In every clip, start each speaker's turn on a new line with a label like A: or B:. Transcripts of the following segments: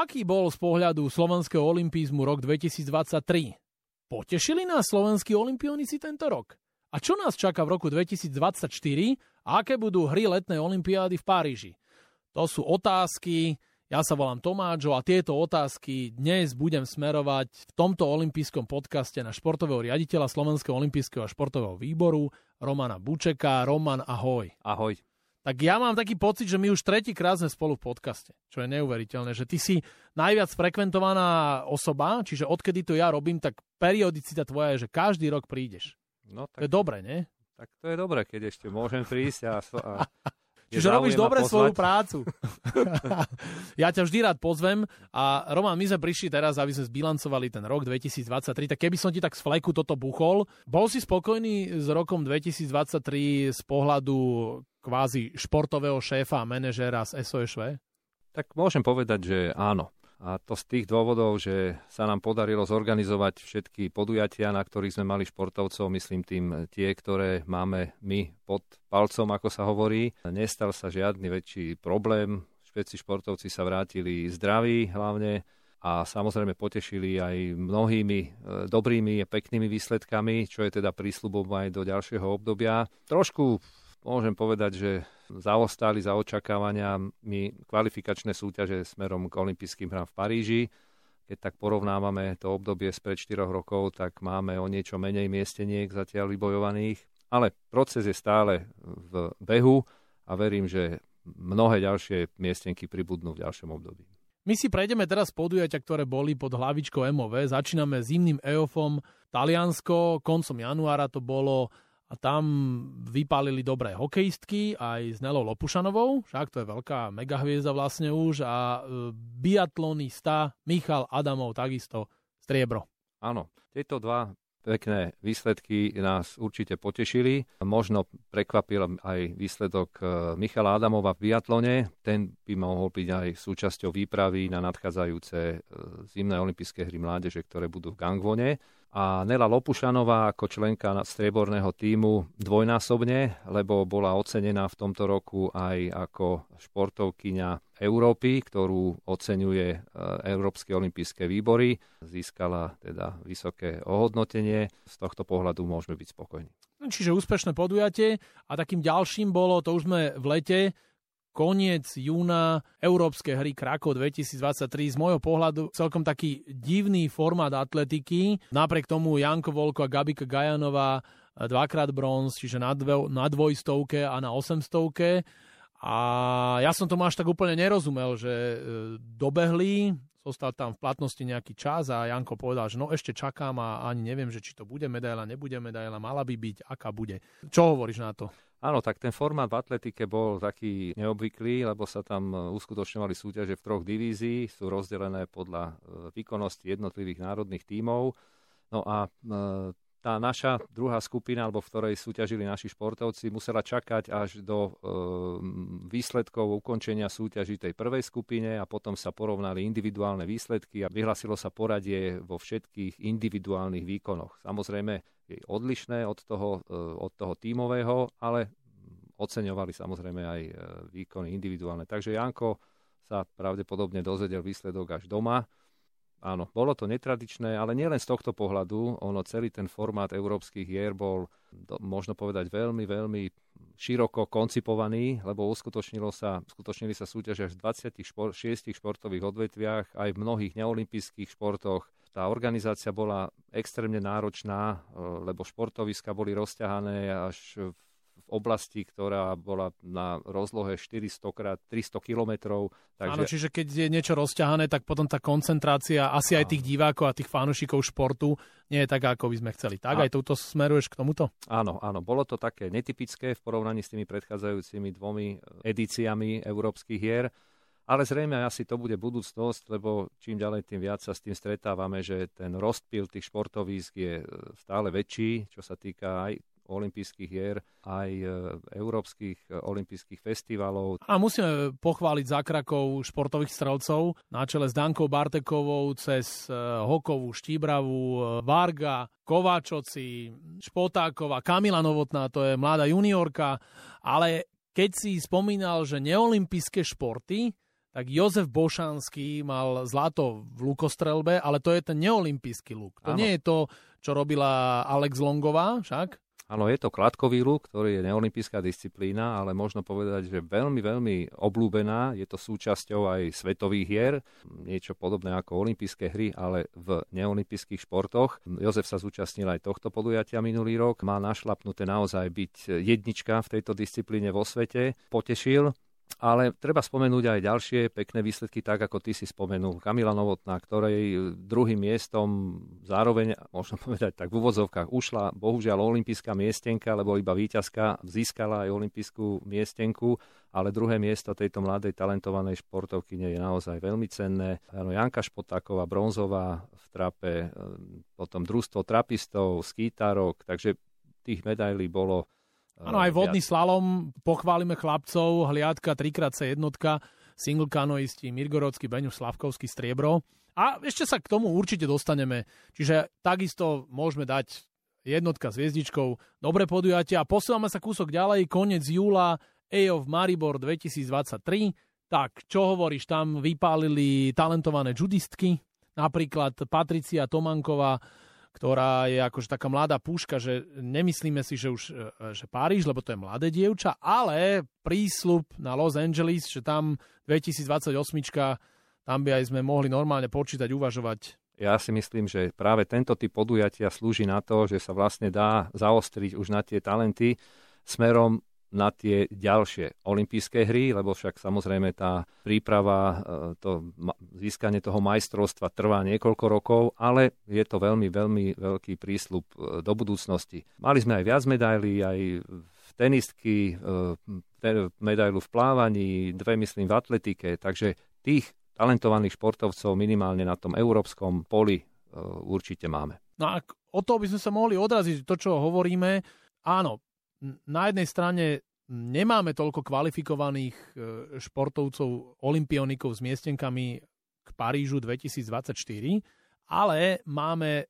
A: Aký bol z pohľadu slovenského olympizmu rok 2023? Potešili nás slovenskí olimpionici tento rok? A čo nás čaká v roku 2024 a aké budú hry letnej olympiády v Paríži? To sú otázky, ja sa volám Tomáčo a tieto otázky dnes budem smerovať v tomto olympijskom podcaste na športového riaditeľa Slovenského olympijského a športového výboru Romana Bučeka. Roman, ahoj.
B: Ahoj.
A: Tak ja mám taký pocit, že my už tretíkrát sme spolu v podcaste, čo je neuveriteľné, že ty si najviac frekventovaná osoba, čiže odkedy to ja robím, tak periodicita tvoja je, že každý rok prídeš. No, tak, to je dobre, nie?
B: Tak to je dobre, keď ešte môžem prísť a, a
A: Čiže robíš dobre svoju prácu. ja ťa vždy rád pozvem a Roman, my sme prišli teraz, aby sme zbilancovali ten rok 2023, tak keby som ti tak z fleku toto buchol, bol si spokojný s rokom 2023 z pohľadu kvázi športového šéfa a manažéra z SOSV?
B: Tak môžem povedať, že áno. A to z tých dôvodov, že sa nám podarilo zorganizovať všetky podujatia, na ktorých sme mali športovcov, myslím tým tie, ktoré máme my pod palcom, ako sa hovorí. Nestal sa žiadny väčší problém. Všetci športovci sa vrátili zdraví hlavne a samozrejme potešili aj mnohými e, dobrými a peknými výsledkami, čo je teda prísľubom aj do ďalšieho obdobia. Trošku môžem povedať, že zaostali za očakávaniami kvalifikačné súťaže smerom k olympijským hrám v Paríži. Keď tak porovnávame to obdobie spred 4 rokov, tak máme o niečo menej miesteniek zatiaľ vybojovaných. Ale proces je stále v behu a verím, že mnohé ďalšie miestenky pribudnú v ďalšom období.
A: My si prejdeme teraz podujatia, ktoré boli pod hlavičkou MOV. Začíname zimným EOFom Taliansko, koncom januára to bolo a tam vypálili dobré hokejistky aj s Nelou Lopušanovou, však to je veľká megahviezda vlastne už a e, biatlonista Michal Adamov takisto striebro.
B: Áno, tieto dva pekné výsledky nás určite potešili. Možno prekvapil aj výsledok e, Michala Adamova v biatlone. Ten by mohol byť aj súčasťou výpravy na nadchádzajúce e, zimné olympijské hry mládeže, ktoré budú v Gangvone a Nela Lopušanová ako členka strieborného týmu dvojnásobne, lebo bola ocenená v tomto roku aj ako športovkyňa Európy, ktorú oceňuje e, Európske olympijské výbory. Získala teda vysoké ohodnotenie. Z tohto pohľadu môžeme byť spokojní.
A: Čiže úspešné podujatie a takým ďalším bolo, to už sme v lete, koniec júna Európske hry Krakov 2023. Z môjho pohľadu celkom taký divný formát atletiky. Napriek tomu Janko Volko a Gabika Gajanová dvakrát bronz, čiže na, dve, na dvojstovke a na osemstovke. A ja som tomu až tak úplne nerozumel, že e, dobehli, zostal tam v platnosti nejaký čas a Janko povedal, že no ešte čakám a ani neviem, že či to bude medaila, nebude medaila, mala by byť, aká bude. Čo hovoríš na to?
B: Áno, tak ten formát v atletike bol taký neobvyklý, lebo sa tam e, uskutočňovali súťaže v troch divízií, sú rozdelené podľa e, výkonnosti jednotlivých národných tímov. No a e, tá naša druhá skupina, alebo v ktorej súťažili naši športovci, musela čakať až do e, výsledkov ukončenia súťaží tej prvej skupine a potom sa porovnali individuálne výsledky a vyhlasilo sa poradie vo všetkých individuálnych výkonoch. Samozrejme je odlišné od toho, e, od toho tímového, ale oceňovali samozrejme aj e, výkony individuálne. Takže Janko sa pravdepodobne dozvedel výsledok až doma Áno, bolo to netradičné, ale nielen z tohto pohľadu, ono celý ten formát európskych hier bol, do, možno povedať, veľmi, veľmi široko koncipovaný, lebo uskutočnilo sa, uskutočnili sa súťaže v 26 športových odvetviach, aj v mnohých neolimpijských športoch. Tá organizácia bola extrémne náročná, lebo športoviska boli rozťahané až v oblasti, ktorá bola na rozlohe 400 krát 300 kilometrov.
A: Takže... Áno, čiže keď je niečo rozťahané, tak potom tá koncentrácia asi aj tých divákov a tých fanúšikov športu nie je taká, ako by sme chceli. Tak a... aj túto smeruješ k tomuto?
B: Áno, áno. Bolo to také netypické v porovnaní s tými predchádzajúcimi dvomi edíciami európskych hier. Ale zrejme asi to bude budúcnosť, lebo čím ďalej, tým viac sa s tým stretávame, že ten rozpil tých športovísk je stále väčší, čo sa týka aj olympijských hier, aj e, európskych e, olympijských festivalov.
A: A musíme pochváliť za Krakov športových strelcov na čele s Dankou Bartekovou cez e, Hokovú, Štíbravu, Varga, Kováčoci, Špotáková, Kamila Novotná, to je mladá juniorka, ale keď si spomínal, že neolympijské športy, tak Jozef Bošanský mal zlato v lukostrelbe, ale to je ten neolimpijský luk. To ano. nie je to, čo robila Alex Longová však?
B: Áno, je to kladkový luk, ktorý je neolimpijská disciplína, ale možno povedať, že veľmi, veľmi oblúbená. Je to súčasťou aj svetových hier, niečo podobné ako olympijské hry, ale v neolimpijských športoch. Jozef sa zúčastnil aj tohto podujatia minulý rok. Má našlapnuté naozaj byť jednička v tejto disciplíne vo svete. Potešil, ale treba spomenúť aj ďalšie pekné výsledky, tak ako ty si spomenul. Kamila Novotná, ktorej druhým miestom zároveň, možno povedať tak v úvodzovkách, ušla bohužiaľ olimpijská miestenka, lebo iba víťazka získala aj olimpijskú miestenku, ale druhé miesto tejto mladej talentovanej športovkyne je naozaj veľmi cenné. Janka Špotáková, bronzová v trape, e, potom družstvo trapistov, skýtarok, takže tých medailí bolo
A: Áno, aj vodný slalom, pochválime chlapcov, hliadka, 3x jednotka, single kanoisti, Mirgorodsky, Beňuš Slavkovský, striebro. A ešte sa k tomu určite dostaneme. Čiže takisto môžeme dať jednotka s hviezdičkou, dobre podujatie a posúvame sa kúsok ďalej, koniec júla, EO v Maribor 2023. Tak, čo hovoríš, tam vypálili talentované judistky, napríklad Patricia Tomanková, ktorá je akože taká mladá púška, že nemyslíme si, že už e, že Paríž, lebo to je mladé dievča, ale prísľub na Los Angeles, že tam 2028 tam by aj sme mohli normálne počítať, uvažovať.
B: Ja si myslím, že práve tento typ podujatia slúži na to, že sa vlastne dá zaostriť už na tie talenty smerom na tie ďalšie olympijské hry, lebo však samozrejme tá príprava, e, to získanie toho majstrovstva trvá niekoľko rokov, ale je to veľmi, veľmi veľký prísľub e, do budúcnosti. Mali sme aj viac medailí, aj tenistky, e, medailu v plávaní, dve myslím v atletike, takže tých talentovaných športovcov minimálne na tom európskom poli určite máme.
A: No a o to by sme sa mohli odraziť, to, čo hovoríme, áno, na jednej strane nemáme toľko kvalifikovaných e, športovcov, olimpionikov s miestenkami k Parížu 2024, ale máme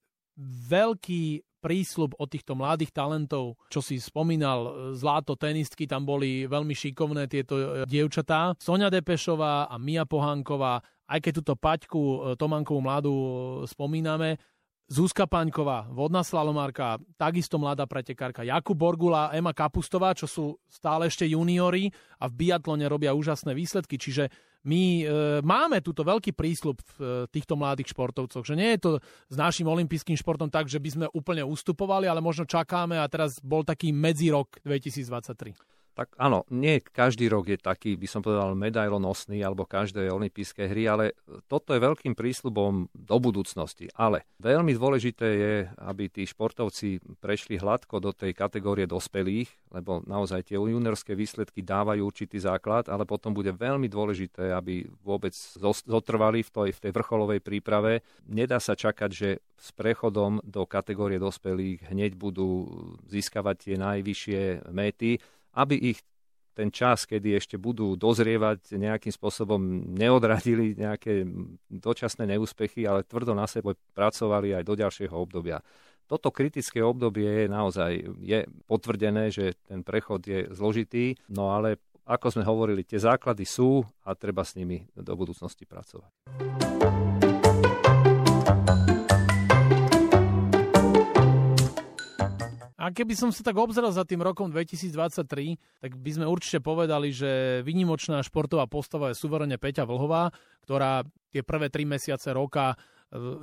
A: veľký prísľub od týchto mladých talentov, čo si spomínal, zlato tenistky, tam boli veľmi šikovné tieto e, dievčatá. Sonia Depešová a Mia Pohánková, aj keď túto Paťku e, Tomankovú mladú spomíname, Zuzka Paňková, vodná slalomárka, takisto mladá pretekárka, Jakub Borgula, Ema Kapustová, čo sú stále ešte juniori a v biatlone robia úžasné výsledky. Čiže my e, máme túto veľký prísľub v e, týchto mladých športovcoch, že nie je to s našim olympijským športom tak, že by sme úplne ustupovali, ale možno čakáme a teraz bol taký medzirok 2023.
B: Tak áno, nie každý rok je taký, by som povedal, medailonosný alebo každé olympijské hry, ale toto je veľkým prísľubom do budúcnosti. Ale veľmi dôležité je, aby tí športovci prešli hladko do tej kategórie dospelých, lebo naozaj tie juniorské výsledky dávajú určitý základ, ale potom bude veľmi dôležité, aby vôbec zotrvali v tej, v tej vrcholovej príprave. Nedá sa čakať, že s prechodom do kategórie dospelých hneď budú získavať tie najvyššie méty aby ich ten čas, kedy ešte budú dozrievať, nejakým spôsobom neodradili nejaké dočasné neúspechy, ale tvrdo na sebe pracovali aj do ďalšieho obdobia. Toto kritické obdobie je naozaj je potvrdené, že ten prechod je zložitý, no ale ako sme hovorili, tie základy sú a treba s nimi do budúcnosti pracovať.
A: A keby som sa tak obzrel za tým rokom 2023, tak by sme určite povedali, že vynimočná športová postava je suverene Peťa Vlhová, ktorá tie prvé tri mesiace roka e,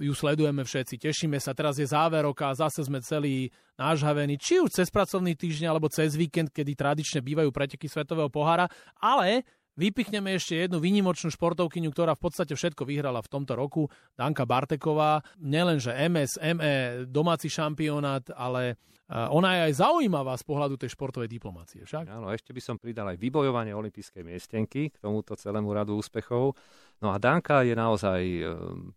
A: ju sledujeme všetci, tešíme sa, teraz je záver roka a zase sme celí nážhavení, či už cez pracovný týždeň alebo cez víkend, kedy tradične bývajú preteky Svetového pohára, ale Vypichneme ešte jednu výnimočnú športovkyňu, ktorá v podstate všetko vyhrala v tomto roku, Danka Barteková. Nielenže MS, ME, domáci šampionát, ale ona je aj zaujímavá z pohľadu tej športovej diplomácie. Však?
B: Áno, ešte by som pridal aj vybojovanie olympijskej miestenky k tomuto celému radu úspechov. No a Danka je naozaj e,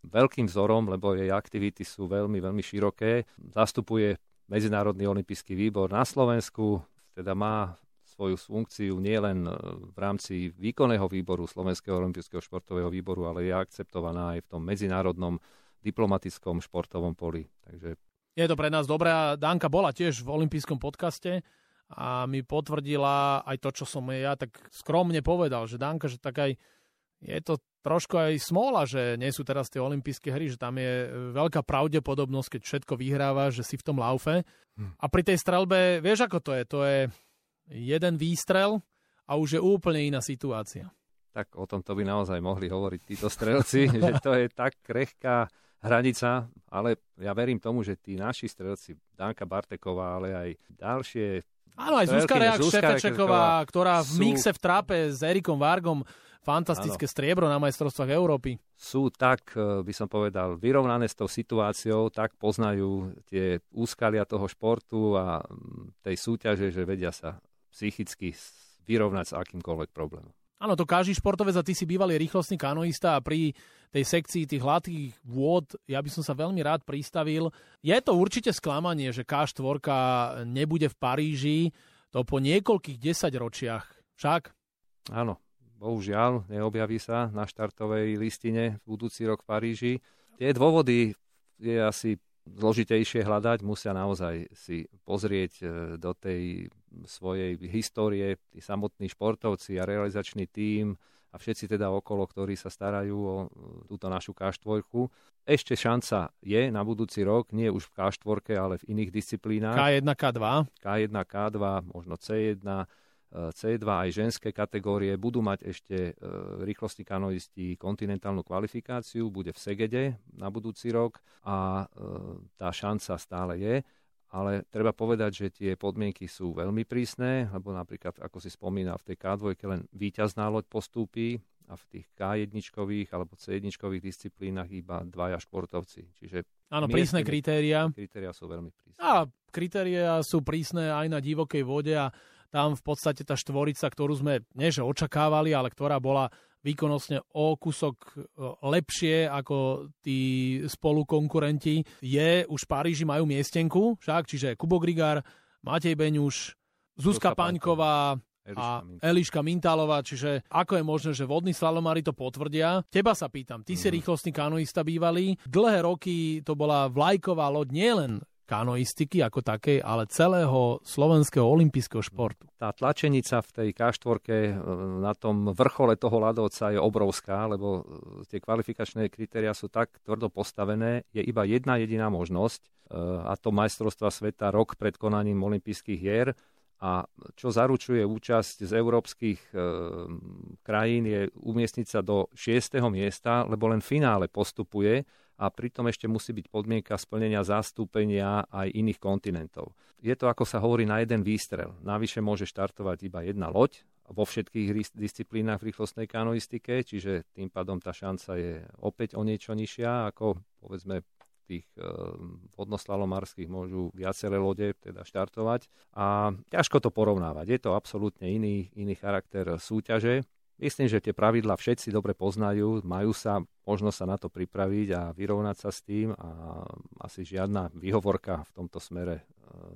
B: veľkým vzorom, lebo jej aktivity sú veľmi, veľmi široké. Zastupuje Medzinárodný olympijský výbor na Slovensku, teda má svoju funkciu nielen e, v rámci výkonného výboru Slovenského olympijského športového výboru, ale je akceptovaná aj v tom medzinárodnom diplomatickom športovom poli. Takže...
A: Je to pre nás dobré a Danka bola tiež v olympijskom podcaste a mi potvrdila aj to, čo som ja tak skromne povedal, že Danka, že tak aj je to trošku aj smola, že nie sú teraz tie olympijské hry, že tam je veľká pravdepodobnosť, keď všetko vyhráva, že si v tom laufe. Hm. A pri tej strelbe, vieš ako to je? To je jeden výstrel a už je úplne iná situácia.
B: Tak o tomto by naozaj mohli hovoriť títo strelci, že to je tak krehká hranica, ale ja verím tomu, že tí naši strelci, Danka Barteková, ale aj ďalšie
A: Áno, aj Zuzka Reak Štefečeková, ktorá v sú... mixe v trápe s Erikom Vargom fantastické ano. striebro na majstrovstvách Európy.
B: Sú tak, e, by som povedal, vyrovnané s tou situáciou, tak poznajú tie úskalia toho športu a tej súťaže, že vedia sa psychicky vyrovnať s akýmkoľvek problémom.
A: Áno, to každý športovec a ty si bývalý rýchlostný kanoista a pri tej sekcii tých hladkých vôd, ja by som sa veľmi rád pristavil. Je to určite sklamanie, že K4 nebude v Paríži, to po niekoľkých desaťročiach. Však?
B: Áno, bohužiaľ, neobjaví sa na štartovej listine v budúci rok v Paríži. Tie dôvody je asi zložitejšie hľadať, musia naozaj si pozrieť e, do tej svojej histórie tí samotní športovci a realizačný tím a všetci teda okolo, ktorí sa starajú o e, túto našu K4. Ešte šanca je na budúci rok, nie už v K4, ale v iných disciplínach.
A: K1, K2.
B: K1, K2, možno C1 C2 aj ženské kategórie budú mať ešte e, rýchlostní kanoisti kontinentálnu kvalifikáciu, bude v Segede na budúci rok a e, tá šanca stále je. Ale treba povedať, že tie podmienky sú veľmi prísne, lebo napríklad, ako si spomína, v tej K2 len víťazná loď postúpi a v tých K1 alebo C1 disciplínach iba dvaja športovci. Čiže
A: Áno, prísne kritéria.
B: Kritéria sú veľmi prísne.
A: A kritéria sú prísne aj na divokej vode a tam v podstate tá štvorica, ktorú sme nie že očakávali, ale ktorá bola výkonnostne o kúsok e, lepšie ako tí spolukonkurenti, je už v Paríži majú miestenku, však, čiže Kubo Grigár, Matej Beňuš, Zuzka, Zuzka Paňková, a Eliška Mintálová, čiže ako je možné, že vodní slalomári to potvrdia. Teba sa pýtam, ty mm. si mhm. rýchlostný kanoista bývalý, dlhé roky to bola vlajková loď nielen kanoistiky ako takej, ale celého slovenského olympijského športu.
B: Tá tlačenica v tej K4 e, na tom vrchole toho ľadovca je obrovská, lebo e, tie kvalifikačné kritéria sú tak tvrdo postavené. Je iba jedna jediná možnosť, e, a to majstrovstva sveta rok pred konaním olympijských hier. A čo zaručuje účasť z európskych krajín je umiestniť sa do 6. miesta, lebo len finále postupuje a pritom ešte musí byť podmienka splnenia zastúpenia aj iných kontinentov. Je to, ako sa hovorí, na jeden výstrel. Navyše môže štartovať iba jedna loď vo všetkých disciplínach v rýchlostnej kanoistike, čiže tým pádom tá šanca je opäť o niečo nižšia, ako povedzme tých e, vodnoslalomárskych môžu viaceré lode teda štartovať. A ťažko to porovnávať. Je to absolútne iný, iný charakter súťaže. Myslím, že tie pravidla všetci dobre poznajú, majú sa možno sa na to pripraviť a vyrovnať sa s tým a asi žiadna výhovorka v tomto smere e,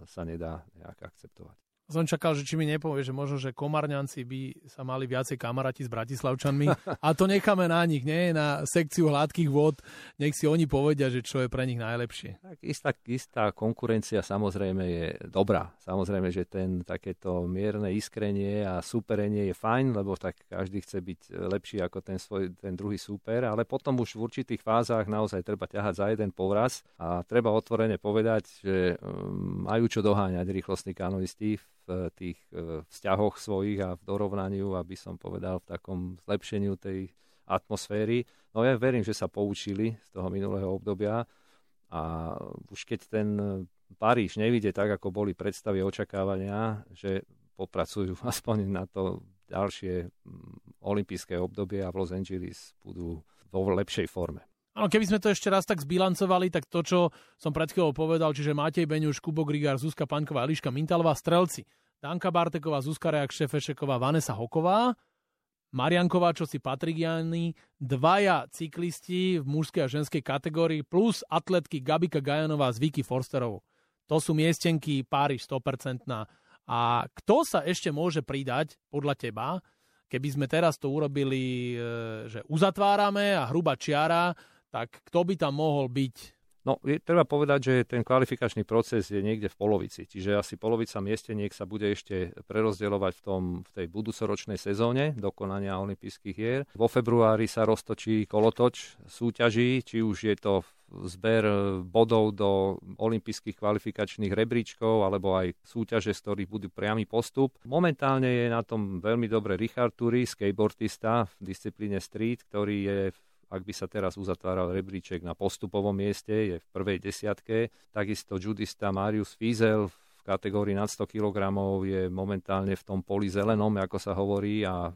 B: sa nedá nejak akceptovať.
A: Som čakal, že či mi nepovie, že možno, že Komarňanci by sa mali viacej kamaráti s Bratislavčanmi. A to necháme na nich, nie? Na sekciu hladkých vod. Nech si oni povedia, že čo je pre nich najlepšie.
B: Tak istá, istá konkurencia samozrejme je dobrá. Samozrejme, že ten takéto mierne iskrenie a súperenie je fajn, lebo tak každý chce byť lepší ako ten, svoj, ten druhý súper. Ale potom už v určitých fázach naozaj treba ťahať za jeden povraz a treba otvorene povedať, že um, majú čo doháňať rýchlostní kanoisti v tých e, vzťahoch svojich a v dorovnaniu, aby som povedal, v takom zlepšeniu tej atmosféry. No ja verím, že sa poučili z toho minulého obdobia a už keď ten Paríž nevidie tak, ako boli predstavy očakávania, že popracujú aspoň na to ďalšie olympijské obdobie a v Los Angeles budú vo lepšej forme.
A: Áno, keby sme to ešte raz tak zbilancovali, tak to, čo som pred chvíľou povedal, čiže Matej Beňuš, Kubo Grigár, Zuzka Paňková, Eliška Mintalová, strelci, Danka Barteková, Zuzka Reak, Šefešeková, Vanessa Hoková, Marian Kováčov si Patrik Jany, dvaja cyklisti v mužskej a ženskej kategórii plus atletky Gabika Gajanová s Vicky Forsterovou. To sú miestenky páry 100%. A kto sa ešte môže pridať, podľa teba, keby sme teraz to urobili, e, že uzatvárame a hruba čiara, tak kto by tam mohol byť
B: No, je, treba povedať, že ten kvalifikačný proces je niekde v polovici, čiže asi polovica miesteniek sa bude ešte prerozdeľovať v, tom, v tej budúcoročnej sezóne dokonania olympijských hier. Vo februári sa roztočí kolotoč súťaží, či už je to zber bodov do olympijských kvalifikačných rebríčkov alebo aj súťaže, z ktorých budú priamy postup. Momentálne je na tom veľmi dobre Richard Turi, skateboardista v disciplíne street, ktorý je ak by sa teraz uzatváral rebríček na postupovom mieste, je v prvej desiatke. Takisto judista Marius Fizel v kategórii nad 100 kg je momentálne v tom poli zelenom, ako sa hovorí, a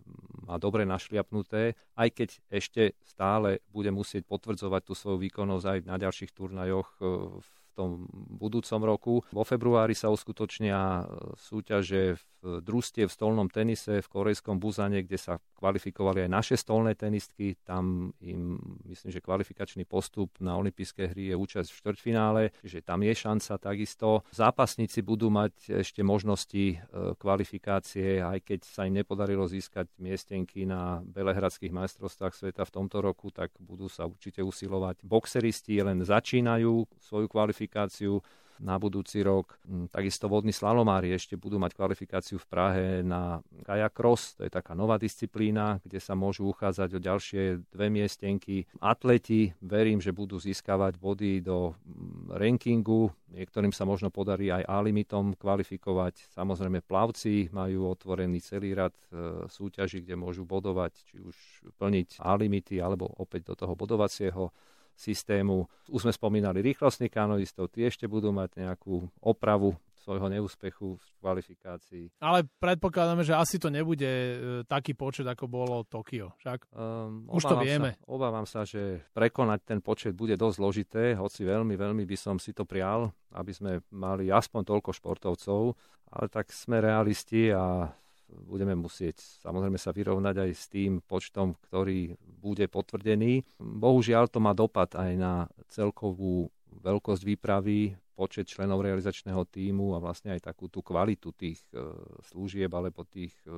B: má dobre našliapnuté, aj keď ešte stále bude musieť potvrdzovať tú svoju výkonnosť aj na ďalších turnajoch e, v tom budúcom roku. Vo februári sa uskutočnia súťaže v družstie v stolnom tenise v korejskom Buzane, kde sa kvalifikovali aj naše stolné tenistky. Tam im, myslím, že kvalifikačný postup na olympijské hry je účasť v štvrťfinále, čiže tam je šanca takisto. Zápasníci budú mať ešte možnosti e, kvalifikácie, aj keď sa im nepodarilo získať miestenky na Belehradských majstrovstvách sveta v tomto roku, tak budú sa určite usilovať. Boxeristi len začínajú svoju kvalifikáciu kvalifikáciu na budúci rok. Mm, takisto vodní slalomári ešte budú mať kvalifikáciu v Prahe na kajak cross, to je taká nová disciplína, kde sa môžu uchádzať o ďalšie dve miestenky. Atleti, verím, že budú získavať body do mm, rankingu, niektorým sa možno podarí aj A-limitom kvalifikovať. Samozrejme plavci majú otvorený celý rad e, súťaží, kde môžu bodovať, či už plniť A-limity, alebo opäť do toho bodovacieho systému. Už sme spomínali rýchlostných kanonistov, tie ešte budú mať nejakú opravu svojho neúspechu v kvalifikácii.
A: Ale predpokladáme, že asi to nebude e, taký počet, ako bolo Tokio, však? Um, Už to vieme.
B: Sa, obávam sa, že prekonať ten počet bude dosť zložité, hoci veľmi, veľmi by som si to prial, aby sme mali aspoň toľko športovcov, ale tak sme realisti a budeme musieť samozrejme sa vyrovnať aj s tým počtom, ktorý bude potvrdený. Bohužiaľ to má dopad aj na celkovú veľkosť výpravy, počet členov realizačného týmu a vlastne aj takú tú kvalitu tých e, služieb alebo tých, e,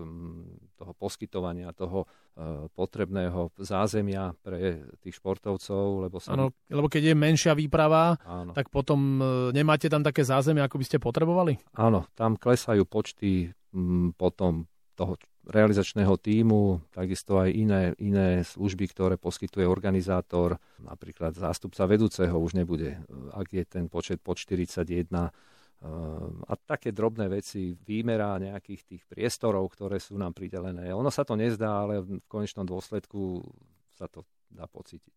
B: toho poskytovania, toho e, potrebného zázemia pre tých športovcov. Lebo, sa...
A: ano, lebo keď je menšia výprava, Áno. tak potom nemáte tam také zázemie, ako by ste potrebovali?
B: Áno, tam klesajú počty potom toho realizačného týmu, takisto aj iné, iné služby, ktoré poskytuje organizátor, napríklad zástupca vedúceho už nebude, ak je ten počet pod 41 a také drobné veci, výmera nejakých tých priestorov, ktoré sú nám pridelené. Ono sa to nezdá, ale v konečnom dôsledku sa to dá pocítiť.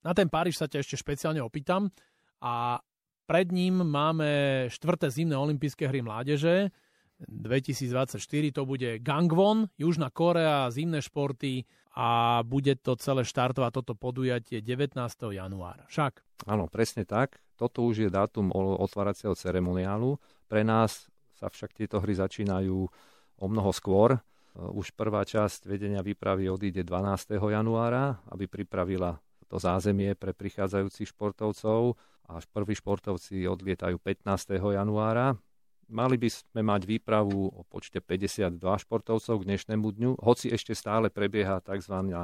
A: Na ten Páriž sa ťa ešte špeciálne opýtam a pred ním máme štvrté zimné olympijské hry mládeže. 2024 to bude Gangwon, Južná Korea, zimné športy a bude to celé štartovať toto podujatie 19. januára. Však?
B: Áno, presne tak. Toto už je dátum otváracieho ceremoniálu. Pre nás sa však tieto hry začínajú o mnoho skôr. Už prvá časť vedenia výpravy odíde 12. januára, aby pripravila to zázemie pre prichádzajúcich športovcov. Až prví športovci odlietajú 15. januára. Mali by sme mať výpravu o počte 52 športovcov k dnešnému dňu, hoci ešte stále prebieha tzv.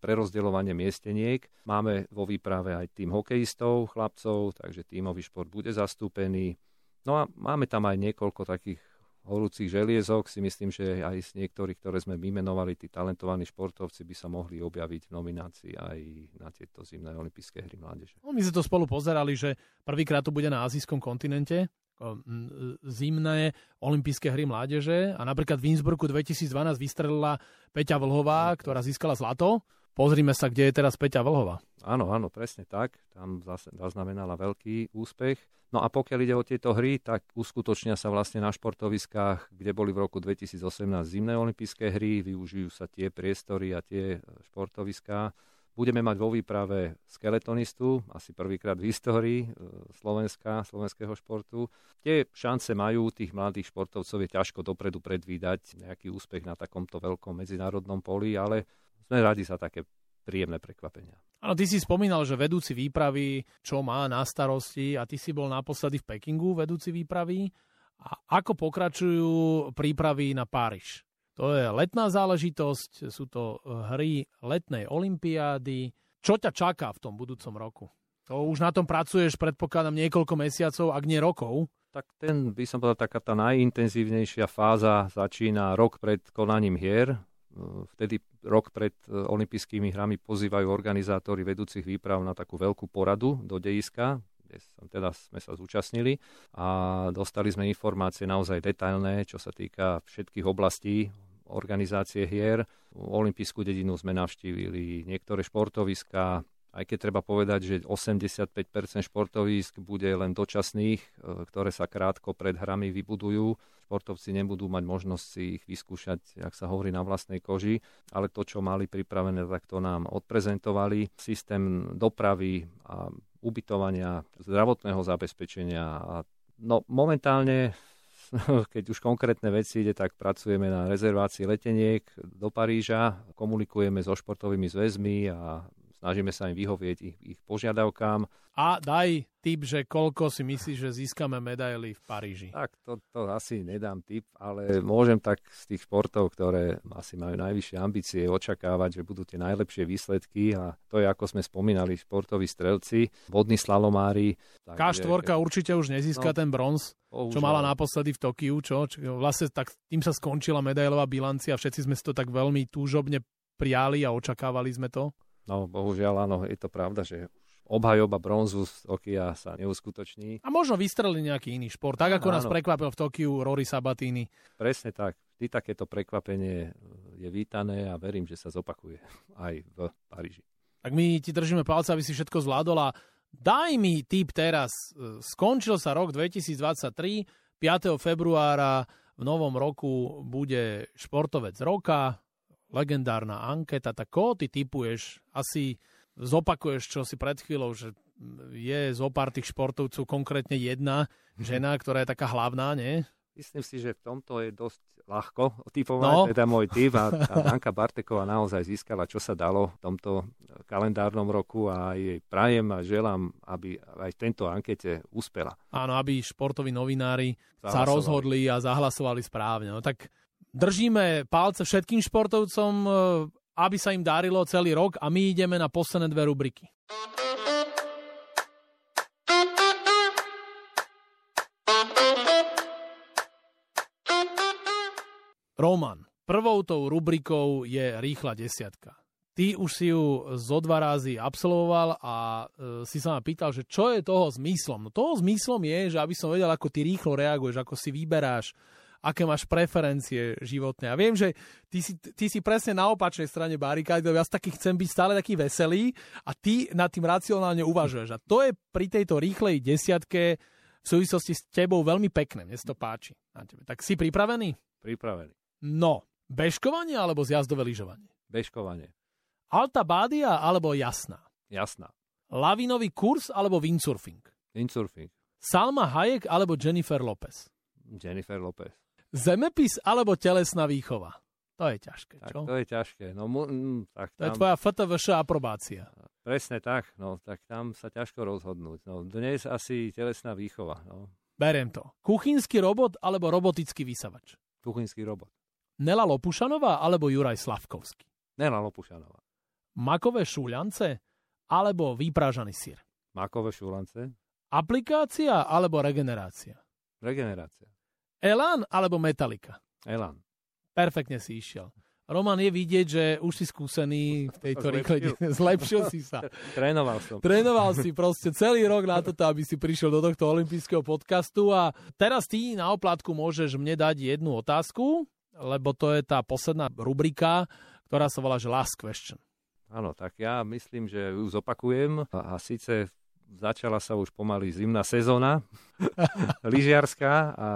B: prerozdeľovanie miesteniek. Máme vo výprave aj tým hokejistov, chlapcov, takže tímový šport bude zastúpený. No a máme tam aj niekoľko takých horúcich želiezok si myslím, že aj z niektorých, ktoré sme vymenovali, tí talentovaní športovci by sa mohli objaviť v nominácii aj na tieto zimné olympijské hry mládeže.
A: No, my sme to spolu pozerali, že prvýkrát to bude na azijskom kontinente, zimné olympijské hry mládeže a napríklad v Innsbrucku 2012 vystrelila Peťa Vlhová, ktorá získala zlato. Pozrime sa, kde je teraz Peťa Vlhová.
B: Áno, áno, presne tak. Tam zase zaznamenala veľký úspech. No a pokiaľ ide o tieto hry, tak uskutočnia sa vlastne na športoviskách, kde boli v roku 2018 zimné olympijské hry, využijú sa tie priestory a tie športoviská. Budeme mať vo výprave skeletonistu, asi prvýkrát v histórii e, Slovenska, slovenského športu. Tie šance majú tých mladých športovcov, je ťažko dopredu predvídať nejaký úspech na takomto veľkom medzinárodnom poli, ale sme radi za také príjemné prekvapenia.
A: Áno, ty si spomínal, že vedúci výpravy, čo má na starosti a ty si bol naposledy v Pekingu vedúci výpravy A ako pokračujú prípravy na Páriž? To je letná záležitosť, sú to hry letnej olympiády. Čo ťa čaká v tom budúcom roku? To už na tom pracuješ, predpokladám, niekoľko mesiacov, ak nie rokov.
B: Tak ten, by som povedal, taká tá najintenzívnejšia fáza začína rok pred konaním hier. Vtedy rok pred olympijskými hrami pozývajú organizátori vedúcich výprav na takú veľkú poradu do dejiska, kde som teda sme sa zúčastnili a dostali sme informácie naozaj detailné, čo sa týka všetkých oblastí organizácie hier. Olympijskú dedinu sme navštívili, niektoré športoviska, aj keď treba povedať, že 85% športovísk bude len dočasných, e, ktoré sa krátko pred hrami vybudujú. Športovci nebudú mať možnosť si ich vyskúšať, ak sa hovorí, na vlastnej koži, ale to, čo mali pripravené, tak to nám odprezentovali. Systém dopravy a ubytovania, zdravotného zabezpečenia. A no, momentálne keď už konkrétne veci ide, tak pracujeme na rezervácii leteniek do Paríža, komunikujeme so športovými zväzmi a snažíme sa im vyhovieť ich, ich požiadavkám.
A: A daj tip, že koľko si myslíš, že získame medaily v Paríži?
B: Tak to, to asi nedám tip, ale môžem tak z tých športov, ktoré asi majú najvyššie ambície, očakávať, že budú tie najlepšie výsledky a to je, ako sme spomínali, športoví strelci, vodní slalomári.
A: K4 určite už nezíska no, ten bronz, čo mala naposledy v Tokiu, čo? Vlastne tak tým sa skončila medailová bilancia, všetci sme si to tak veľmi túžobne prijali a očakávali sme to.
B: No, bohužiaľ, áno, je to pravda, že obhajoba bronzu z Tokia sa neuskutoční.
A: A možno vystreli nejaký iný šport, tak ako áno. nás prekvapil v Tokiu Rory Sabatini.
B: Presne tak. Vždy takéto prekvapenie je vítané a verím, že sa zopakuje aj v Paríži.
A: Tak my ti držíme palce, aby si všetko zvládol a daj mi tip teraz. Skončil sa rok 2023, 5. februára v novom roku bude športovec roka, legendárna anketa, tak koho ty typuješ? Asi zopakuješ, čo si pred chvíľou, že je zo pár tých športovcov konkrétne jedna mhm. žena, ktorá je taká hlavná, nie?
B: Myslím si, že v tomto je dosť ľahko typovať, no. teda môj typ a, a Anka Barteková naozaj získala, čo sa dalo v tomto kalendárnom roku a jej prajem a želám, aby aj v tento ankete uspela.
A: Áno, aby športoví novinári zahlasovali. sa rozhodli a zahlasovali správne. No tak držíme palce všetkým športovcom, e, aby sa im darilo celý rok a my ideme na posledné dve rubriky. Roman, prvou tou rubrikou je rýchla desiatka. Ty už si ju zo dva razy absolvoval a e, si sa ma pýtal, že čo je toho zmyslom. No toho zmyslom je, že aby som vedel, ako ty rýchlo reaguješ, ako si vyberáš aké máš preferencie životné. A viem, že ty si, ty si presne na opačnej strane barikády, ja taký chcem byť stále taký veselý a ty nad tým racionálne uvažuješ. A to je pri tejto rýchlej desiatke v súvislosti s tebou veľmi pekné. Mne to páči. Na tebe. Tak si pripravený?
B: Pripravený.
A: No, bežkovanie alebo zjazdové lyžovanie?
B: Bežkovanie.
A: Alta Bádia alebo Jasná?
B: Jasná.
A: Lavinový kurz alebo windsurfing?
B: Windsurfing.
A: Salma Hayek alebo Jennifer Lopez?
B: Jennifer Lopez.
A: Zemepis alebo telesná výchova? To je ťažké, čo?
B: Tak to je ťažké. No, mm, tak
A: to tam... je tvoja FTVŠ aprobácia.
B: Presne tak, no, tak tam sa ťažko rozhodnúť. No, dnes asi telesná výchova. No.
A: Beriem to. Kuchynský robot alebo robotický vysavač?
B: Kuchynský robot.
A: Nela Lopušanová alebo Juraj Slavkovský?
B: Nela Lopušanová.
A: Makové šúľance alebo vyprážaný sír?
B: Makové šúľance.
A: Aplikácia alebo regenerácia?
B: Regenerácia.
A: Elan alebo Metallica?
B: Elan.
A: Perfektne si išiel. Roman, je vidieť, že už si skúsený v tejto rýchle. Zlepšil si sa.
B: Trénoval som.
A: Trénoval si proste celý rok na toto, aby si prišiel do tohto olympijského podcastu a teraz ty na oplátku môžeš mne dať jednu otázku, lebo to je tá posledná rubrika, ktorá sa volá že Last Question.
B: Áno, tak ja myslím, že ju zopakujem a, a síce začala sa už pomaly zimná sezóna lyžiarská a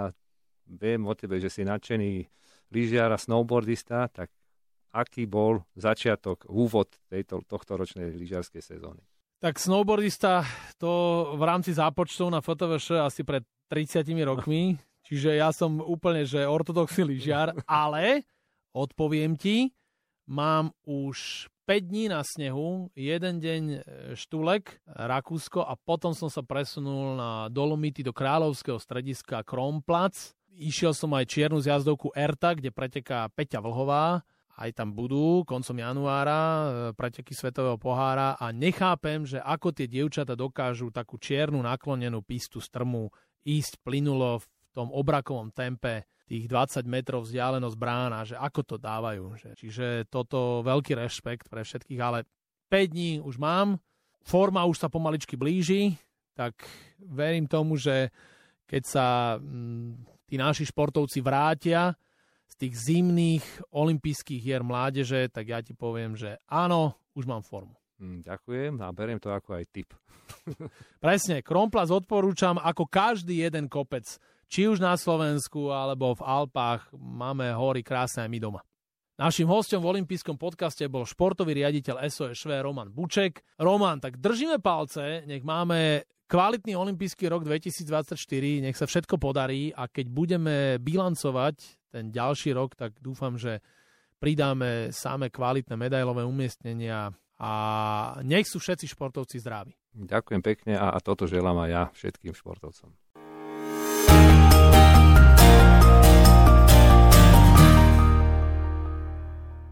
B: viem o tebe, že si nadšený lyžiar a snowboardista, tak aký bol začiatok, úvod tejto, tohto ročnej lyžiarskej sezóny?
A: Tak snowboardista to v rámci zápočtov na FTVŠ asi pred 30 rokmi, čiže ja som úplne, že ortodoxný lyžiar, ale odpoviem ti, mám už 5 dní na snehu, jeden deň e, Štulek, Rakúsko a potom som sa presunul na Dolomity do kráľovského strediska Kronplatz Išiel som aj čiernu zjazdovku Erta, kde preteká Peťa Vlhová. Aj tam budú koncom januára e, preteky Svetového pohára a nechápem, že ako tie dievčata dokážu takú čiernu naklonenú pistu strmu ísť plynulo v tom obrakovom tempe tých 20 metrov vzdialenosť brána, že ako to dávajú. Že. Čiže toto veľký rešpekt pre všetkých, ale 5 dní už mám, forma už sa pomaličky blíži, tak verím tomu, že keď sa mm, tí naši športovci vrátia z tých zimných olympijských hier mládeže, tak ja ti poviem, že áno, už mám formu.
B: Hm, ďakujem a beriem to ako aj tip.
A: Presne, Kromplas odporúčam ako každý jeden kopec. Či už na Slovensku alebo v Alpách máme hory krásne aj my doma. Našim hostom v olympijskom podcaste bol športový riaditeľ SOS Roman Buček. Roman, tak držíme palce, nech máme kvalitný olimpijský rok 2024, nech sa všetko podarí a keď budeme bilancovať ten ďalší rok, tak dúfam, že pridáme samé kvalitné medailové umiestnenia a nech sú všetci športovci zdraví.
B: Ďakujem pekne a, toto želám aj ja všetkým športovcom.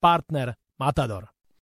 A: partner Matador.